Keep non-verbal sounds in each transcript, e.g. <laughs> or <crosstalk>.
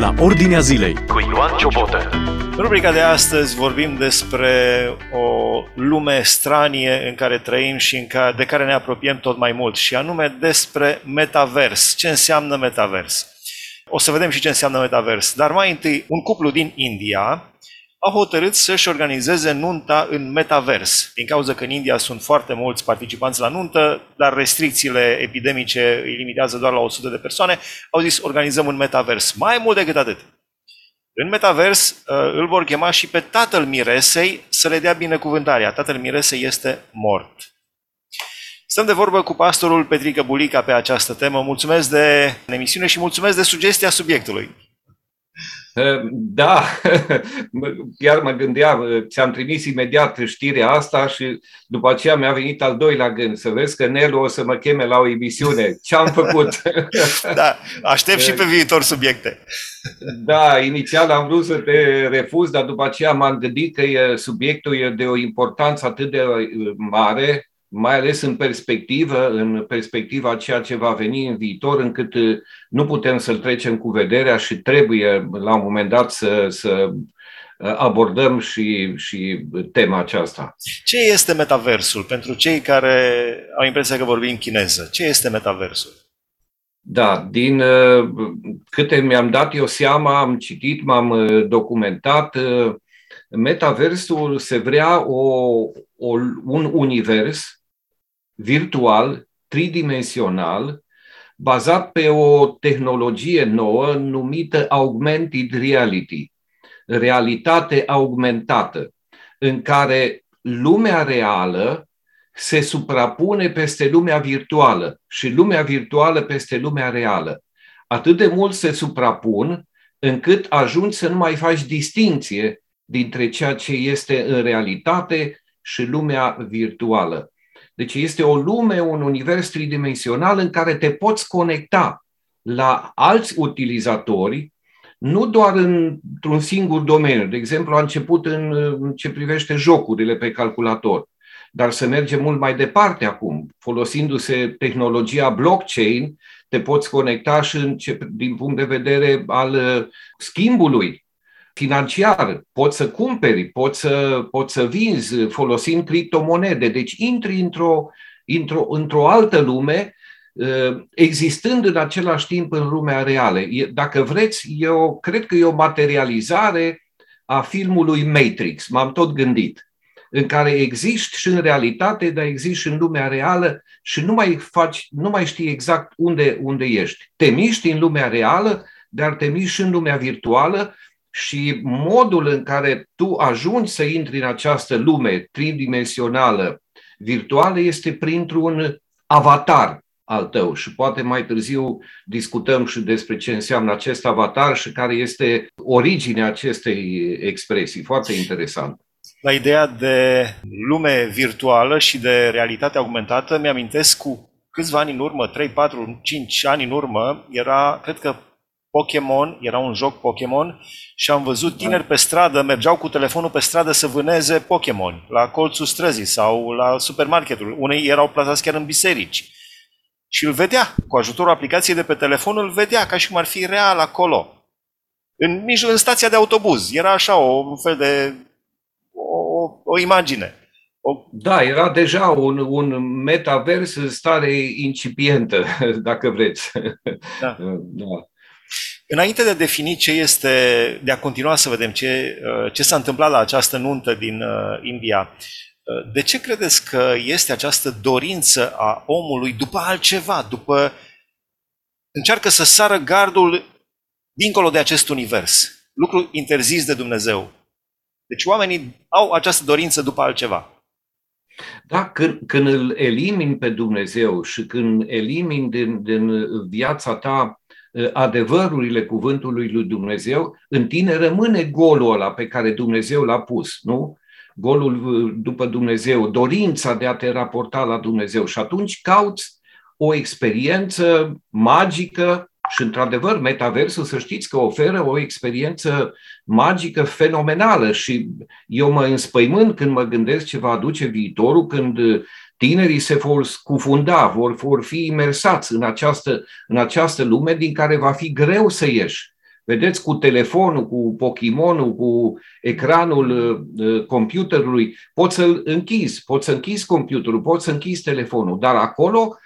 la Ordinea Zilei cu Ioan Ciobotă. În rubrica de astăzi vorbim despre o lume stranie în care trăim și în care, de care ne apropiem tot mai mult și anume despre metavers. Ce înseamnă metavers? O să vedem și ce înseamnă metavers. Dar mai întâi, un cuplu din India a hotărât să-și organizeze nunta în metavers. Din cauza că în India sunt foarte mulți participanți la nuntă, dar restricțiile epidemice îi limitează doar la 100 de persoane, au zis organizăm un metavers. Mai mult decât atât. În metavers uh, îl vor chema și pe tatăl miresei să le dea binecuvântarea. Tatăl miresei este mort. Stăm de vorbă cu pastorul Petrică Bulica pe această temă. Mulțumesc de emisiune și mulțumesc de sugestia subiectului. Da, <laughs> chiar mă gândeam, ți-am trimis imediat știrea asta și după aceea mi-a venit al doilea gând, să vezi că Nelu o să mă cheme la o emisiune. Ce am <laughs> făcut? Da, aștept și pe viitor subiecte. Da, inițial am vrut să te refuz, dar după aceea m-am gândit că subiectul e de o importanță atât de mare mai ales în perspectivă, în perspectiva ceea ce va veni în viitor, încât uh, nu putem să-l trecem cu vederea și trebuie la un moment dat să, să uh, abordăm și, și tema aceasta. Ce este metaversul pentru cei care au impresia că vorbim chineză? Ce este metaversul? Da, din uh, câte mi-am dat eu seama, am citit, m-am documentat, metaversul se vrea o, o, un univers virtual, tridimensional, bazat pe o tehnologie nouă numită augmented reality, realitate augmentată, în care lumea reală se suprapune peste lumea virtuală și lumea virtuală peste lumea reală. Atât de mult se suprapun încât ajungi să nu mai faci distinție dintre ceea ce este în realitate și lumea virtuală. Deci este o lume, un univers tridimensional în care te poți conecta la alți utilizatori, nu doar într-un singur domeniu. De exemplu, a început în, în ce privește jocurile pe calculator, dar se merge mult mai departe acum. Folosindu-se tehnologia blockchain, te poți conecta și în ce, din punct de vedere al uh, schimbului financiar, poți să cumperi, poți să, poți să vinzi folosind criptomonede. Deci intri într-o, într-o, într-o altă lume, uh, existând în același timp în lumea reală. Dacă vreți, eu cred că e o materializare a filmului Matrix, m-am tot gândit, în care existi și în realitate, dar existi și în lumea reală și nu mai, faci, nu mai știi exact unde, unde ești. Te miști în lumea reală, dar te miști și în lumea virtuală și modul în care tu ajungi să intri în această lume tridimensională virtuală este printr-un avatar al tău și poate mai târziu discutăm și despre ce înseamnă acest avatar și care este originea acestei expresii. Foarte interesant. La ideea de lume virtuală și de realitate augmentată, mi-amintesc cu câțiva ani în urmă, 3, 4, 5 ani în urmă, era, cred că Pokémon, era un joc Pokémon și am văzut tineri pe stradă, mergeau cu telefonul pe stradă să vâneze Pokémon la colțul străzii sau la supermarketul. Unei erau plasați chiar în biserici. Și îl vedea, cu ajutorul aplicației de pe telefon, îl vedea ca și cum ar fi real acolo. În mijloc, în stația de autobuz. Era așa, o, un fel de... o, o imagine. O... Da, era deja un, un metavers în stare incipientă, <laughs> dacă vreți. Da. <laughs> da. Înainte de a defini ce este, de a continua să vedem ce, uh, ce s-a întâmplat la această nuntă din uh, India, uh, de ce credeți că este această dorință a omului după altceva, după încearcă să sară gardul dincolo de acest univers, lucru interzis de Dumnezeu. Deci oamenii au această dorință după altceva. Da, când, când îl elimini pe Dumnezeu și când elimini din, din viața ta Uh, adevărurile cuvântului lui Dumnezeu, în tine rămâne golul ăla pe care Dumnezeu l-a pus, nu? Golul uh, după Dumnezeu, dorința de a te raporta la Dumnezeu și atunci cauți o experiență magică și, într-adevăr, metaversul, să știți că oferă o experiență magică fenomenală și eu mă înspăimânt când mă gândesc ce va aduce viitorul, când tinerii se vor scufunda, vor, vor fi imersați în această, în această lume din care va fi greu să ieși. Vedeți, cu telefonul, cu Pokémonul, cu ecranul uh, computerului, poți să-l închizi, poți să închizi computerul, poți să închizi telefonul, dar acolo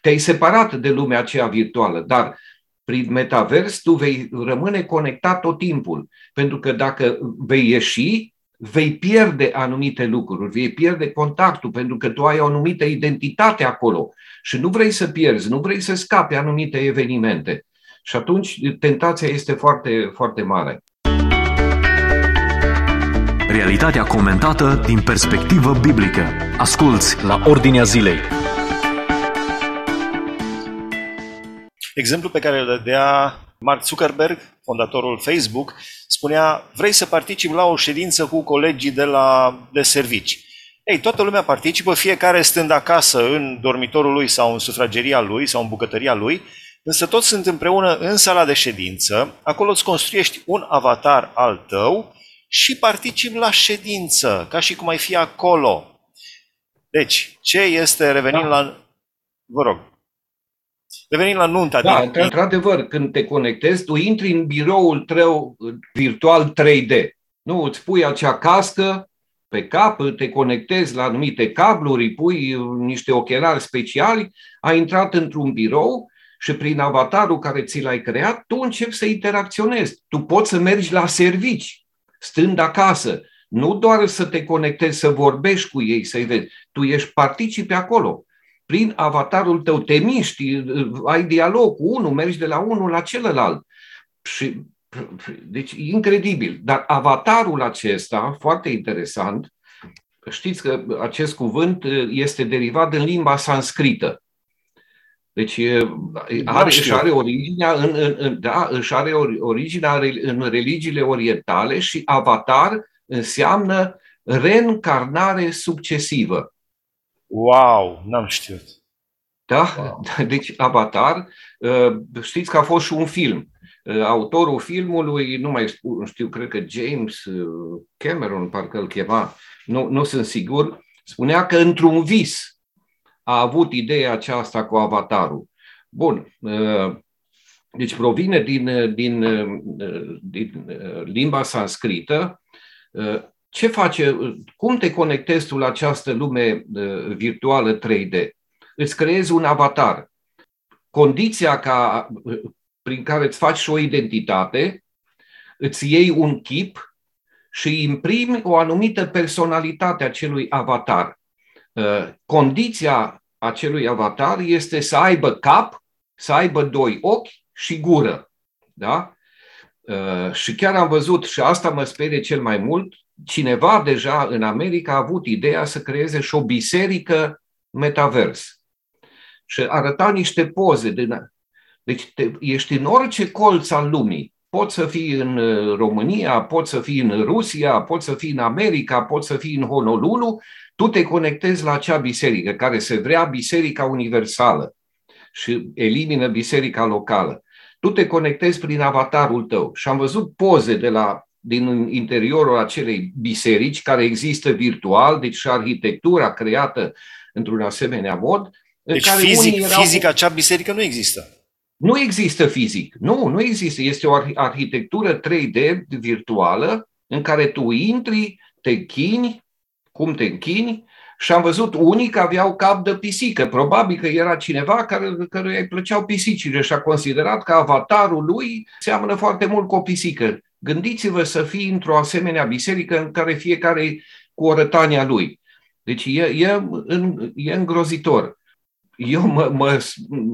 te-ai separat de lumea aceea virtuală. Dar prin metavers tu vei rămâne conectat tot timpul. Pentru că dacă vei ieși, vei pierde anumite lucruri, vei pierde contactul, pentru că tu ai o anumită identitate acolo și nu vrei să pierzi, nu vrei să scapi anumite evenimente. Și atunci tentația este foarte, foarte mare. Realitatea comentată din perspectivă biblică. Asculți la Ordinea Zilei. Exemplu pe care îl dădea Mark Zuckerberg, fondatorul Facebook, spunea, vrei să participi la o ședință cu colegii de la de servici. Ei, toată lumea participă, fiecare stând acasă în dormitorul lui sau în sufrageria lui sau în bucătăria lui, însă toți sunt împreună în sala de ședință, acolo îți construiești un avatar al tău și participi la ședință, ca și cum ai fi acolo. Deci, ce este, revenind da. la... Vă rog. Revenim la nunta. Da, din... într-adevăr, când te conectezi, tu intri în biroul tău virtual 3D. Nu, îți pui acea cască pe cap, te conectezi la anumite cabluri, îi pui niște ochelari speciali, ai intrat într-un birou și prin avatarul care ți l-ai creat, tu începi să interacționezi. Tu poți să mergi la servici, stând acasă. Nu doar să te conectezi, să vorbești cu ei, să-i vezi. Tu ești participi acolo prin avatarul tău te miști, ai dialog cu unul, mergi de la unul la celălalt. Și, deci, incredibil. Dar avatarul acesta, foarte interesant, știți că acest cuvânt este derivat din limba sanscrită. Deci are, își are originea în, în, în, da, își are originea în religiile orientale și avatar înseamnă reîncarnare succesivă. Wow, n-am știut. Da? Wow. <laughs> Deci Avatar, uh, știți că a fost și un film. Uh, autorul filmului, nu mai știu, cred că James uh, Cameron, parcă îl chema, nu, nu sunt sigur, spunea că într-un vis a avut ideea aceasta cu avatarul. Bun, deci provine din, din, din limba sanscrită ce face, cum te conectezi tu la această lume uh, virtuală 3D? Îți creezi un avatar. Condiția ca, uh, prin care îți faci și o identitate, îți iei un chip și imprimi o anumită personalitate a celui avatar. Uh, condiția acelui avatar este să aibă cap, să aibă doi ochi și gură. Da? Și chiar am văzut, și asta mă sperie cel mai mult, cineva deja în America a avut ideea să creeze și o biserică metavers. Și arăta niște poze. De, deci te, ești în orice colț al lumii. Poți să fii în uh, România, poți să fii în Rusia, poți să fii în America, poți să fii în Honolulu, tu te conectezi la acea biserică care se vrea biserica universală și elimină biserica locală. Tu te conectezi prin avatarul tău și am văzut poze de la din interiorul acelei biserici, care există virtual, deci și arhitectura creată într-un asemenea mod. Deci în care fizic, erau... fizic acea biserică nu există. Nu există fizic. Nu, nu există. Este o arhitectură 3D virtuală în care tu intri, te închini, cum te închini, și am văzut unii că aveau cap de pisică. Probabil că era cineva care, care îi plăceau pisicile și a considerat că avatarul lui seamănă foarte mult cu o pisică. Gândiți-vă să fii într-o asemenea biserică în care fiecare cu o rătania lui. Deci e, e, e îngrozitor. Eu mă, mă,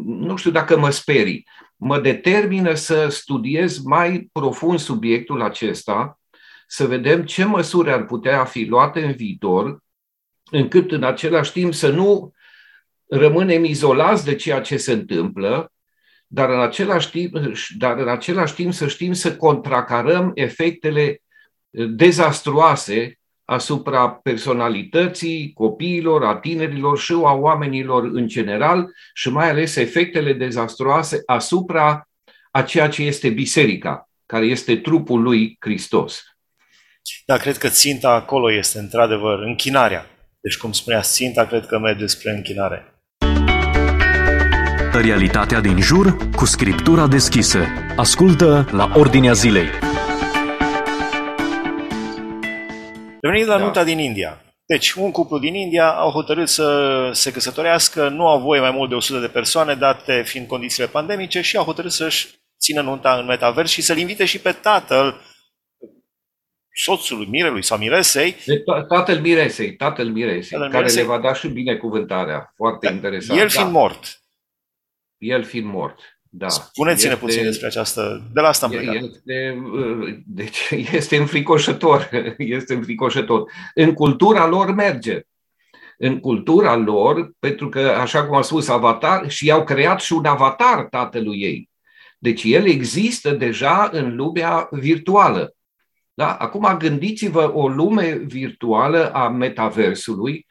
nu știu dacă mă sperii, mă determină să studiez mai profund subiectul acesta, să vedem ce măsuri ar putea fi luate în viitor, încât în același timp să nu rămânem izolați de ceea ce se întâmplă, dar în același timp, dar în același timp să știm să contracarăm efectele dezastruoase asupra personalității copiilor, a tinerilor și a oamenilor în general și mai ales efectele dezastruoase asupra a ceea ce este biserica, care este trupul lui Hristos. Da, cred că ținta acolo este într-adevăr închinarea. Deci, cum spunea ținta, cred că merge spre închinare. Arată realitatea din jur cu scriptura deschisă. Ascultă la Ordinea Zilei. Revenind la da. nunta din India. Deci, un cuplu din India au hotărât să se căsătorească, nu au voie mai mult de 100 de persoane, date fiind condițiile pandemice, și au hotărât să-și țină nunta în metavers și să-l invite și pe tatăl soțul mirelui sau miresei. De tatăl miresei, tatăl miresei, tatăl care miresei. le va da și binecuvântarea. Foarte da, interesant. El fiind da. mort. El fiind mort. Da. Spuneți-ne este, puțin despre această... De la asta am plecat. Este, deci <laughs> este înfricoșător. <laughs> Este înfricoșător. În cultura lor merge. În cultura lor, pentru că, așa cum a spus Avatar, și i-au creat și un avatar tatălui ei. Deci el există deja în lumea virtuală. Da? Acum gândiți-vă o lume virtuală a metaversului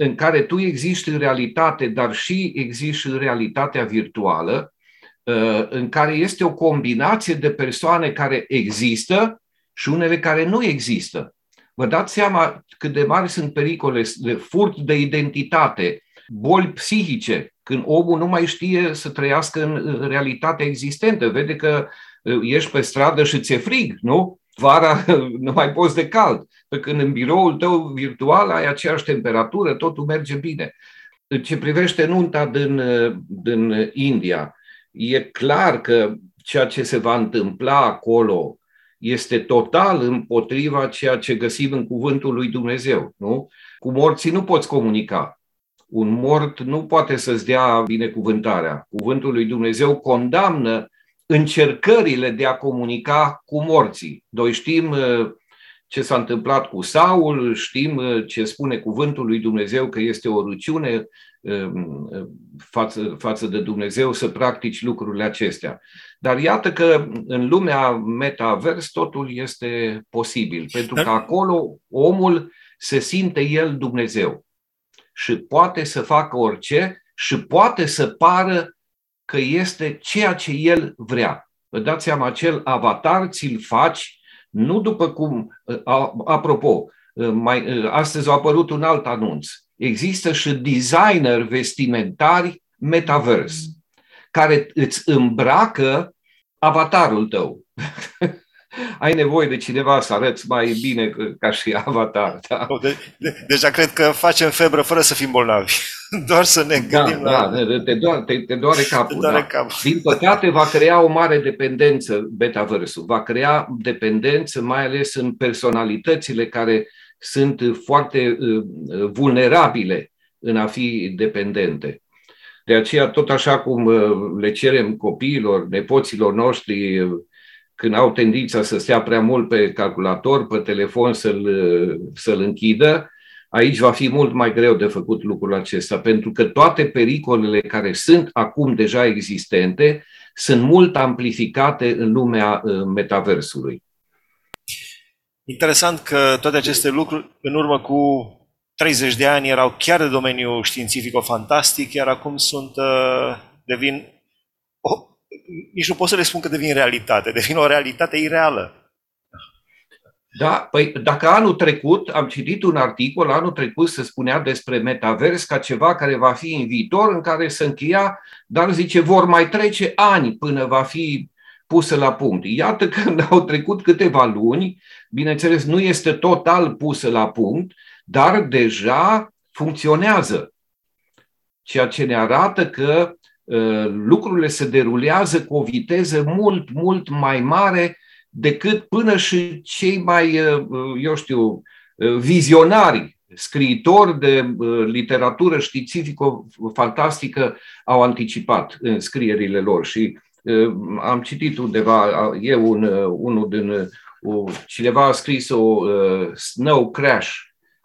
în care tu existi în realitate, dar și existi în realitatea virtuală, uh, în care este o combinație de persoane care există și unele care nu există. Vă dați seama cât de mari sunt pericole de furt de identitate, boli psihice, când omul nu mai știe să trăiască în realitatea existentă. Vede că uh, ești pe stradă și ți-e frig, nu? Vara <laughs> nu mai poți de cald, pe când în biroul tău virtual ai aceeași temperatură, totul merge bine. În ce privește nunta din, din India, e clar că ceea ce se va întâmpla acolo este total împotriva ceea ce găsim în cuvântul lui Dumnezeu. Nu? Cu morții nu poți comunica. Un mort nu poate să-ți dea binecuvântarea. Cuvântul lui Dumnezeu condamnă încercările de a comunica cu morții. Noi știm uh, ce s-a întâmplat cu Saul, știm uh, ce spune cuvântul lui Dumnezeu că este o ruciune um, față, față de Dumnezeu să practici lucrurile acestea. Dar iată că în lumea metavers totul este posibil, pentru că acolo omul se simte el Dumnezeu și poate să facă orice și poate să pară că este ceea ce el vrea. Vă dați seama, acel avatar ți-l faci nu după cum, apropo, mai, astăzi a apărut un alt anunț. Există și designer vestimentari metavers care îți îmbracă avatarul tău. <laughs> ai nevoie de cineva să arăți mai bine ca și avatar. Da? De, de, deja cred că facem febră fără să fim bolnavi. <laughs> Doar să ne da, gândim da, la... Da, te, doare, te, te doare capul. Te doare da. capul. Din păcate va crea o mare dependență betaversul. Va crea dependență mai ales în personalitățile care sunt foarte uh, vulnerabile în a fi dependente. De aceea, tot așa cum uh, le cerem copiilor, nepoților noștri, uh, când au tendința să stea prea mult pe calculator, pe telefon, să-l, să-l închidă, aici va fi mult mai greu de făcut lucrul acesta, pentru că toate pericolele care sunt acum deja existente sunt mult amplificate în lumea uh, metaversului. Interesant că toate aceste lucruri, în urmă cu 30 de ani, erau chiar de domeniul științifico-fantastic, iar acum sunt, uh, devin nici nu pot să le spun că devin realitate, devin o realitate ireală. Da, păi dacă anul trecut, am citit un articol, anul trecut se spunea despre metavers ca ceva care va fi în viitor, în care se încheia, dar zice, vor mai trece ani până va fi pusă la punct. Iată că <laughs> au trecut câteva luni, bineînțeles nu este total pusă la punct, dar deja funcționează. Ceea ce ne arată că Uh, lucrurile se derulează cu o viteză mult, mult mai mare decât până și cei mai, uh, eu știu, uh, vizionari, scriitori de literatură științifică-fantastică au anticipat în scrierile lor. Și am citit undeva, e un, unul din, cineva a scris o Snow Crash,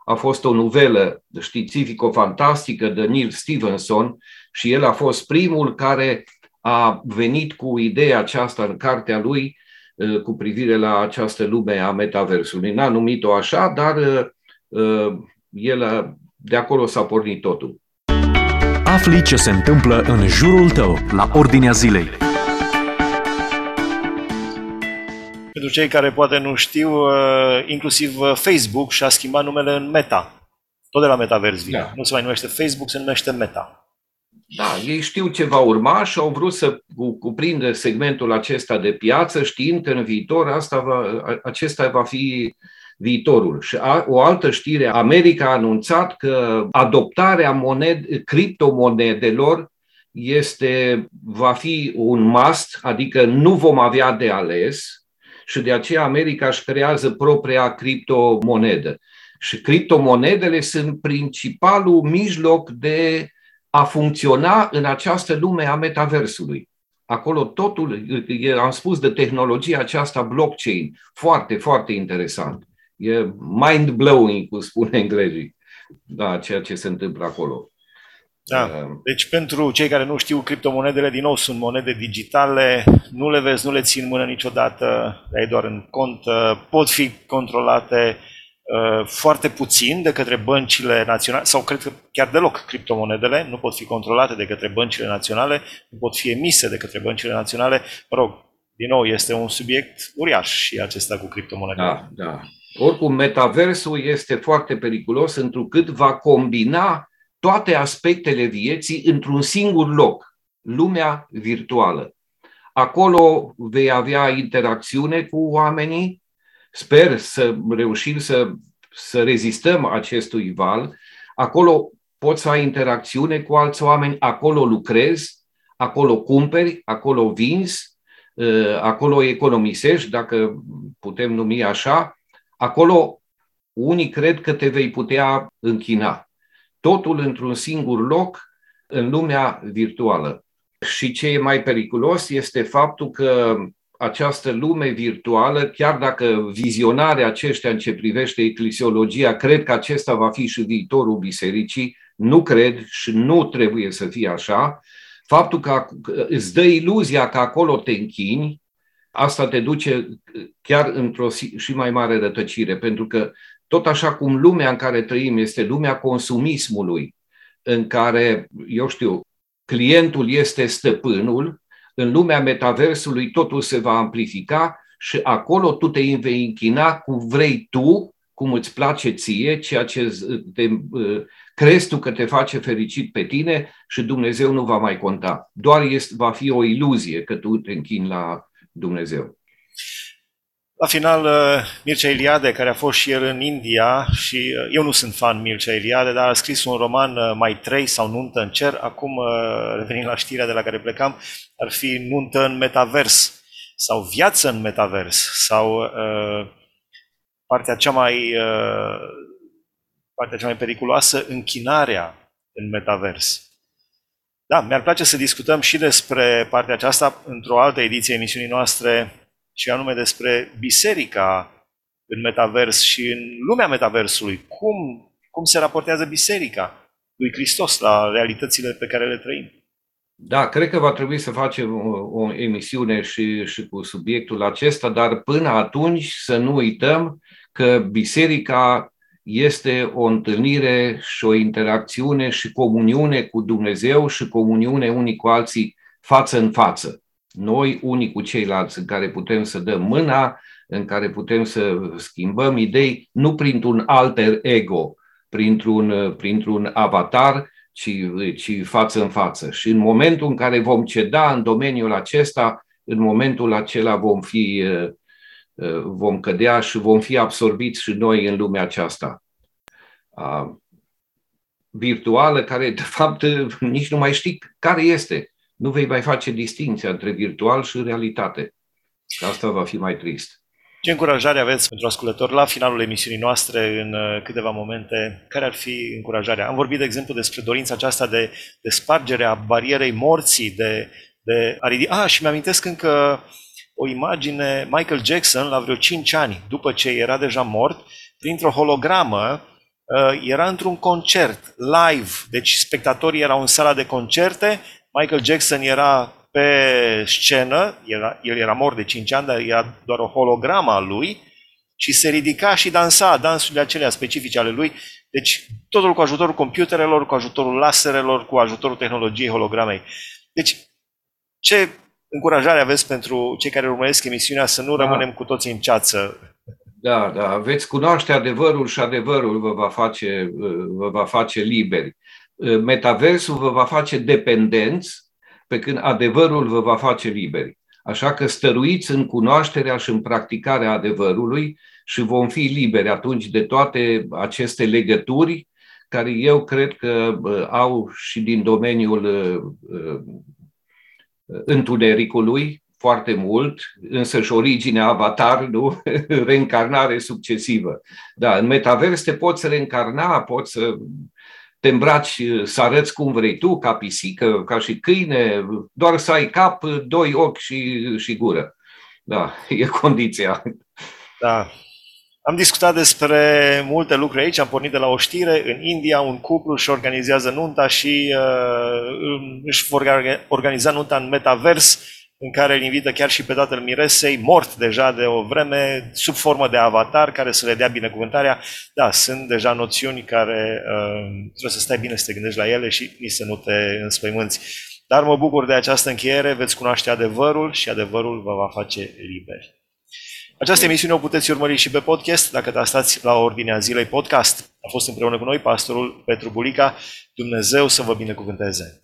a fost o novelă științifico-fantastică de Neil Stevenson, și el a fost primul care a venit cu ideea aceasta în cartea lui uh, cu privire la această lume a metaversului. N-a numit-o așa, dar uh, uh, el de acolo s-a pornit totul. Afli ce se întâmplă în jurul tău, la Ordinea Zilei. Pentru cei care poate nu știu, inclusiv Facebook și-a schimbat numele în Meta. Tot de la Metavers vine. Da. Nu se mai numește Facebook, se numește Meta. Da, ei știu ce va urma și au vrut să cuprindă segmentul acesta de piață, știind că în viitor asta va, acesta va fi viitorul. Și a, o altă știre, America a anunțat că adoptarea moned, criptomonedelor este, va fi un must, adică nu vom avea de ales și de aceea America își creează propria criptomonedă. Și criptomonedele sunt principalul mijloc de a funcționa în această lume a metaversului. Acolo totul, am spus de tehnologia aceasta blockchain, foarte, foarte interesant. E mind-blowing, cum spune englezii, da, ceea ce se întâmplă acolo. Da. Uh, deci pentru cei care nu știu, criptomonedele din nou sunt monede digitale, nu le vezi, nu le țin mână niciodată, le ai doar în cont, uh, pot fi controlate uh, foarte puțin de către băncile naționale, sau cred că chiar deloc criptomonedele nu pot fi controlate de către băncile naționale, nu pot fi emise de către băncile naționale. Mă rog, din nou, este un subiect uriaș și acesta cu criptomonedele. Da, da. Oricum, metaversul este foarte periculos întrucât va combina toate aspectele vieții într-un singur loc, lumea virtuală. Acolo vei avea interacțiune cu oamenii, sper să reușim să, să rezistăm acestui val, acolo poți să ai interacțiune cu alți oameni, acolo lucrezi, acolo cumperi, acolo vinzi, ă, acolo economisești, dacă putem numi așa, acolo unii cred că te vei putea închina. Totul într-un singur loc în lumea virtuală. Și ce e mai periculos este faptul că această lume virtuală, chiar dacă vizionarea aceștia în ce privește eclesiologia, cred că acesta va fi și viitorul bisericii, nu cred și nu trebuie să fie așa, faptul că îți dă iluzia că acolo te închini, asta te duce chiar într-o și mai mare rătăcire, pentru că tot așa cum lumea în care trăim este lumea consumismului, în care, eu știu, clientul este stăpânul, în lumea metaversului totul se va amplifica și acolo tu te vei închina cum vrei tu, cum îți place ție, ceea ce te, uh, crezi tu că te face fericit pe tine și Dumnezeu nu va mai conta. Doar este, va fi o iluzie că tu te închini la Dumnezeu. La final, uh, Mircea Eliade, care a fost și el în India, și uh, eu nu sunt fan Mircea Eliade, dar a scris un roman uh, mai trei sau Nuntă în cer. Acum, revenind la știrea de la care plecam, ar fi Nuntă în metavers sau Viață în metavers sau uh, partea cea mai uh, partea cea mai periculoasă, închinarea în metavers. Da, mi-ar place să discutăm și despre partea aceasta într-o altă ediție a emisiunii noastre și anume despre biserica în metavers și în lumea metaversului. Cum, cum se raportează biserica lui Hristos la realitățile pe care le trăim? Da, cred că va trebui să facem o, o emisiune și, și cu subiectul acesta, dar până atunci să nu uităm că biserica este o întâlnire și o interacțiune și comuniune cu Dumnezeu și comuniune unii cu alții față în față noi unii cu ceilalți, în care putem să dăm mâna, în care putem să schimbăm idei, nu printr-un alter ego, printr-un, printr-un avatar, ci, ci față în față. Și în momentul în care vom ceda în domeniul acesta, în momentul acela vom fi vom cădea și vom fi absorbiți și noi în lumea aceasta virtuală, care de fapt <laughs> nici nu mai știi care este nu vei mai face distinția între virtual și realitate. Asta va fi mai trist. Ce încurajare aveți pentru ascultători la finalul emisiunii noastre în uh, câteva momente? Care ar fi încurajarea? Am vorbit, de exemplu, despre dorința aceasta de, de spargere a barierei morții, de, de a ridica... Ah, și mi-amintesc încă o imagine, Michael Jackson, la vreo 5 ani, după ce era deja mort, printr-o hologramă, uh, era într-un concert live, deci spectatorii erau în sala de concerte, Michael Jackson era pe scenă, era, el era mort de 5 ani, dar era doar o hologramă a lui și se ridica și dansa dansurile acelea specifice ale lui. Deci totul cu ajutorul computerelor, cu ajutorul laserelor, cu ajutorul tehnologiei hologramei. Deci ce încurajare aveți pentru cei care urmăresc emisiunea să nu da. rămânem cu toții în ceață? Da, da, veți cunoaște adevărul și adevărul vă va face, vă va face liberi. Metaversul vă va face dependenți, pe când adevărul vă va face liberi. Așa că stăruiți în cunoașterea și în practicarea adevărului și vom fi liberi atunci de toate aceste legături care eu cred că au și din domeniul întunericului foarte mult, însă și originea avatar, nu? <laughs> reîncarnare succesivă. Da, în metavers te poți reîncarna, poți să te îmbraci, să arăți cum vrei tu, ca pisică, ca și câine, doar să ai cap, doi ochi și, și gură. Da, <laughs> e condiția. Da. Am discutat despre multe lucruri aici, am pornit de la o știre, în India un cuplu își organizează nunta și uh, își vor organiza nunta în metavers, în care îl invită chiar și pe tatăl Miresei, mort deja de o vreme, sub formă de avatar, care să le dea binecuvântarea. Da, sunt deja noțiuni care uh, trebuie să stai bine să te gândești la ele și nici să nu te înspăimânți. Dar mă bucur de această încheiere, veți cunoaște adevărul și adevărul vă va face liberi. Această emisiune o puteți urmări și pe podcast dacă te stați la ordinea zilei podcast. A fost împreună cu noi pastorul Petru Bulica. Dumnezeu să vă binecuvânteze!